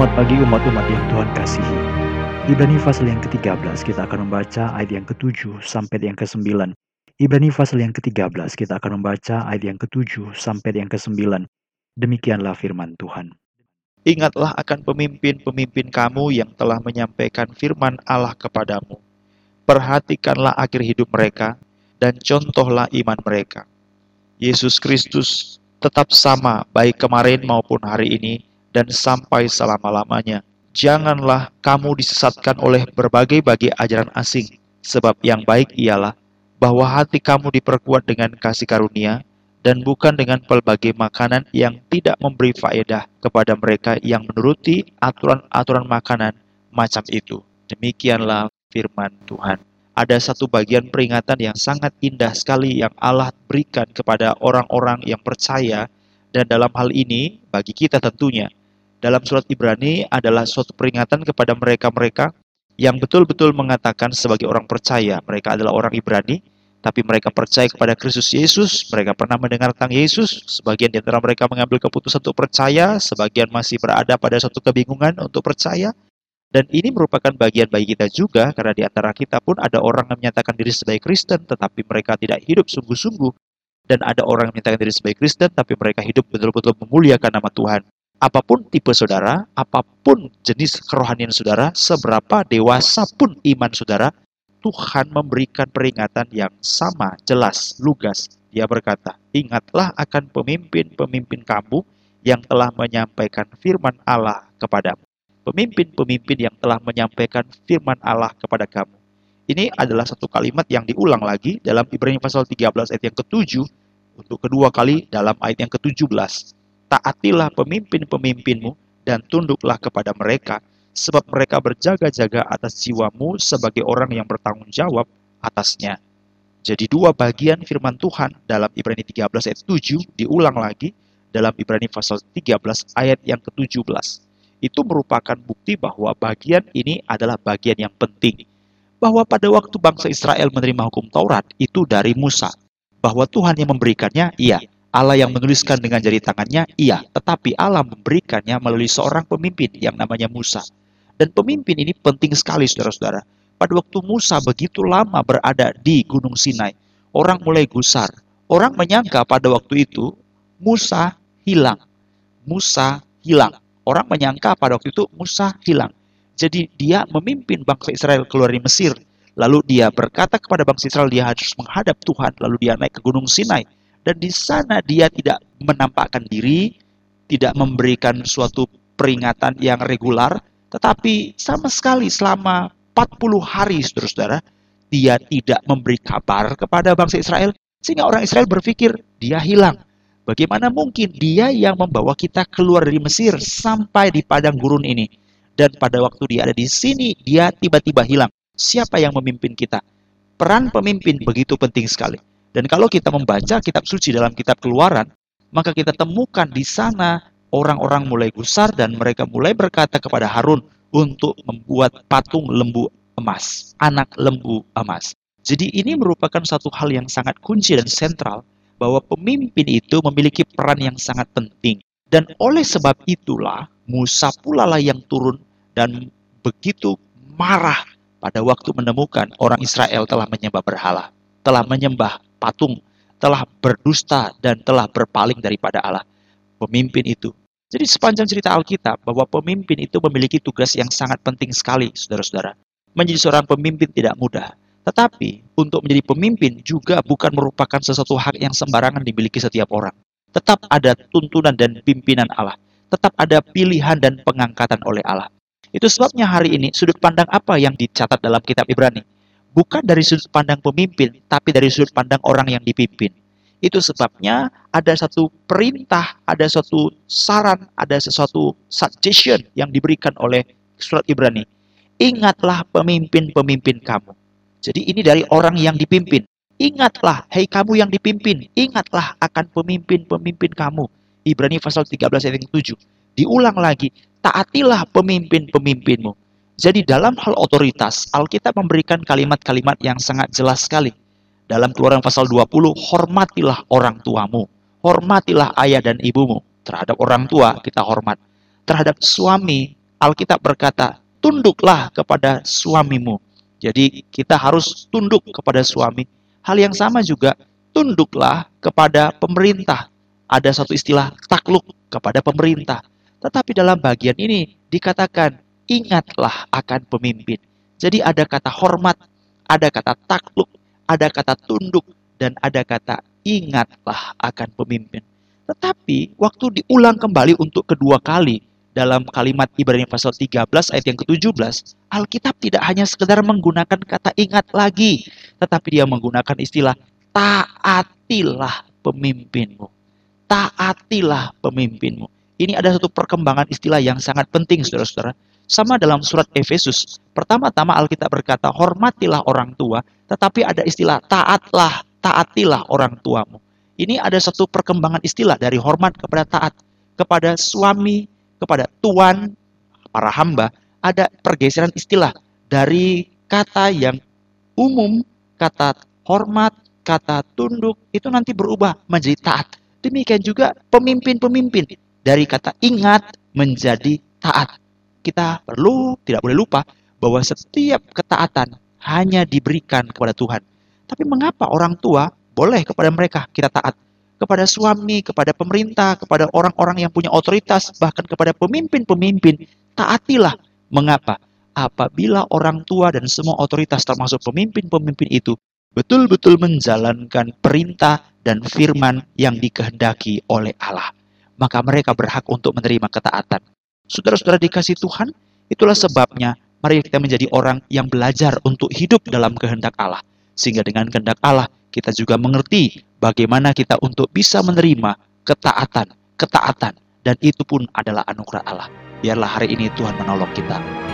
Selamat pagi umat-umat yang Tuhan kasihi. Ibrani pasal yang ke-13 kita akan membaca ayat yang ke-7 sampai yang ke-9. Ibrani pasal yang ke-13 kita akan membaca ayat yang ke-7 sampai yang ke-9. Demikianlah firman Tuhan. Ingatlah akan pemimpin-pemimpin kamu yang telah menyampaikan firman Allah kepadamu. Perhatikanlah akhir hidup mereka dan contohlah iman mereka. Yesus Kristus tetap sama baik kemarin maupun hari ini dan sampai selama-lamanya. Janganlah kamu disesatkan oleh berbagai-bagai ajaran asing, sebab yang baik ialah bahwa hati kamu diperkuat dengan kasih karunia dan bukan dengan pelbagai makanan yang tidak memberi faedah kepada mereka yang menuruti aturan-aturan makanan macam itu. Demikianlah firman Tuhan. Ada satu bagian peringatan yang sangat indah sekali yang Allah berikan kepada orang-orang yang percaya dan dalam hal ini bagi kita tentunya dalam surat Ibrani adalah suatu peringatan kepada mereka-mereka yang betul-betul mengatakan sebagai orang percaya. Mereka adalah orang Ibrani, tapi mereka percaya kepada Kristus Yesus, mereka pernah mendengar tentang Yesus, sebagian di antara mereka mengambil keputusan untuk percaya, sebagian masih berada pada suatu kebingungan untuk percaya, dan ini merupakan bagian bagi kita juga, karena di antara kita pun ada orang yang menyatakan diri sebagai Kristen, tetapi mereka tidak hidup sungguh-sungguh. Dan ada orang yang menyatakan diri sebagai Kristen, tapi mereka hidup betul-betul memuliakan nama Tuhan apa pun tipe saudara, apa pun jenis kerohanian saudara, seberapa dewasa pun iman saudara, Tuhan memberikan peringatan yang sama, jelas, lugas. Dia berkata, ingatlah akan pemimpin-pemimpin kamu yang telah menyampaikan firman Allah kepadamu. Pemimpin-pemimpin yang telah menyampaikan firman Allah kepada kamu. Ini adalah satu kalimat yang diulang lagi dalam Ibrani pasal 13 ayat yang ke-7 untuk kedua kali dalam ayat yang ke-17 taatilah pemimpin-pemimpinmu dan tunduklah kepada mereka, sebab mereka berjaga-jaga atas jiwamu sebagai orang yang bertanggung jawab atasnya. Jadi dua bagian firman Tuhan dalam Ibrani 13 ayat 7 diulang lagi dalam Ibrani pasal 13 ayat yang ke-17. Itu merupakan bukti bahwa bagian ini adalah bagian yang penting. Bahwa pada waktu bangsa Israel menerima hukum Taurat itu dari Musa. Bahwa Tuhan yang memberikannya, iya. Allah yang menuliskan dengan jari tangannya, iya, tetapi Allah memberikannya melalui seorang pemimpin yang namanya Musa. Dan pemimpin ini penting sekali, saudara-saudara. Pada waktu Musa begitu lama berada di Gunung Sinai, orang mulai gusar. Orang menyangka pada waktu itu Musa hilang. Musa hilang. Orang menyangka pada waktu itu Musa hilang. Jadi dia memimpin bangsa Israel keluar dari Mesir. Lalu dia berkata kepada bangsa Israel dia harus menghadap Tuhan. Lalu dia naik ke Gunung Sinai dan di sana dia tidak menampakkan diri, tidak memberikan suatu peringatan yang regular, tetapi sama sekali selama 40 hari saudara-saudara, dia tidak memberi kabar kepada bangsa Israel, sehingga orang Israel berpikir dia hilang. Bagaimana mungkin dia yang membawa kita keluar dari Mesir sampai di padang gurun ini? Dan pada waktu dia ada di sini, dia tiba-tiba hilang. Siapa yang memimpin kita? Peran pemimpin begitu penting sekali. Dan kalau kita membaca kitab suci dalam kitab keluaran, maka kita temukan di sana orang-orang mulai gusar dan mereka mulai berkata kepada Harun untuk membuat patung lembu emas, anak lembu emas. Jadi ini merupakan satu hal yang sangat kunci dan sentral bahwa pemimpin itu memiliki peran yang sangat penting. Dan oleh sebab itulah Musa pula lah yang turun dan begitu marah pada waktu menemukan orang Israel telah menyembah berhala, telah menyembah patung, telah berdusta dan telah berpaling daripada Allah. Pemimpin itu. Jadi sepanjang cerita Alkitab bahwa pemimpin itu memiliki tugas yang sangat penting sekali, saudara-saudara. Menjadi seorang pemimpin tidak mudah. Tetapi untuk menjadi pemimpin juga bukan merupakan sesuatu hak yang sembarangan dimiliki setiap orang. Tetap ada tuntunan dan pimpinan Allah. Tetap ada pilihan dan pengangkatan oleh Allah. Itu sebabnya hari ini sudut pandang apa yang dicatat dalam kitab Ibrani? Bukan dari sudut pandang pemimpin, tapi dari sudut pandang orang yang dipimpin. Itu sebabnya ada satu perintah, ada satu saran, ada sesuatu suggestion yang diberikan oleh surat Ibrani. Ingatlah pemimpin-pemimpin kamu. Jadi ini dari orang yang dipimpin. Ingatlah, hei kamu yang dipimpin, ingatlah akan pemimpin-pemimpin kamu. Ibrani pasal 13 ayat 7. Diulang lagi, taatilah pemimpin-pemimpinmu jadi dalam hal otoritas, Alkitab memberikan kalimat-kalimat yang sangat jelas sekali. Dalam keluaran pasal 20, hormatilah orang tuamu. Hormatilah ayah dan ibumu. Terhadap orang tua kita hormat. Terhadap suami, Alkitab berkata, tunduklah kepada suamimu. Jadi kita harus tunduk kepada suami. Hal yang sama juga, tunduklah kepada pemerintah. Ada satu istilah takluk kepada pemerintah. Tetapi dalam bagian ini dikatakan, ingatlah akan pemimpin. Jadi ada kata hormat, ada kata takluk, ada kata tunduk, dan ada kata ingatlah akan pemimpin. Tetapi waktu diulang kembali untuk kedua kali, dalam kalimat Ibrani pasal 13 ayat yang ke-17, Alkitab tidak hanya sekedar menggunakan kata ingat lagi, tetapi dia menggunakan istilah taatilah pemimpinmu. Taatilah pemimpinmu. Ini ada satu perkembangan istilah yang sangat penting, saudara-saudara. Sama dalam surat Efesus. Pertama-tama Alkitab berkata, hormatilah orang tua, tetapi ada istilah taatlah, taatilah orang tuamu. Ini ada satu perkembangan istilah dari hormat kepada taat. Kepada suami, kepada tuan, para hamba, ada pergeseran istilah dari kata yang umum, kata hormat, kata tunduk, itu nanti berubah menjadi taat. Demikian juga pemimpin-pemimpin dari kata ingat menjadi taat. Kita perlu tidak boleh lupa bahwa setiap ketaatan hanya diberikan kepada Tuhan. Tapi mengapa orang tua boleh kepada mereka kita taat? kepada suami, kepada pemerintah, kepada orang-orang yang punya otoritas, bahkan kepada pemimpin-pemimpin, taatilah. Mengapa? Apabila orang tua dan semua otoritas termasuk pemimpin-pemimpin itu betul-betul menjalankan perintah dan firman yang dikehendaki oleh Allah, maka mereka berhak untuk menerima ketaatan. Saudara-saudara dikasih Tuhan, itulah sebabnya mari kita menjadi orang yang belajar untuk hidup dalam kehendak Allah. Sehingga dengan kehendak Allah, kita juga mengerti bagaimana kita untuk bisa menerima ketaatan, ketaatan, dan itu pun adalah anugerah Allah. Biarlah hari ini Tuhan menolong kita.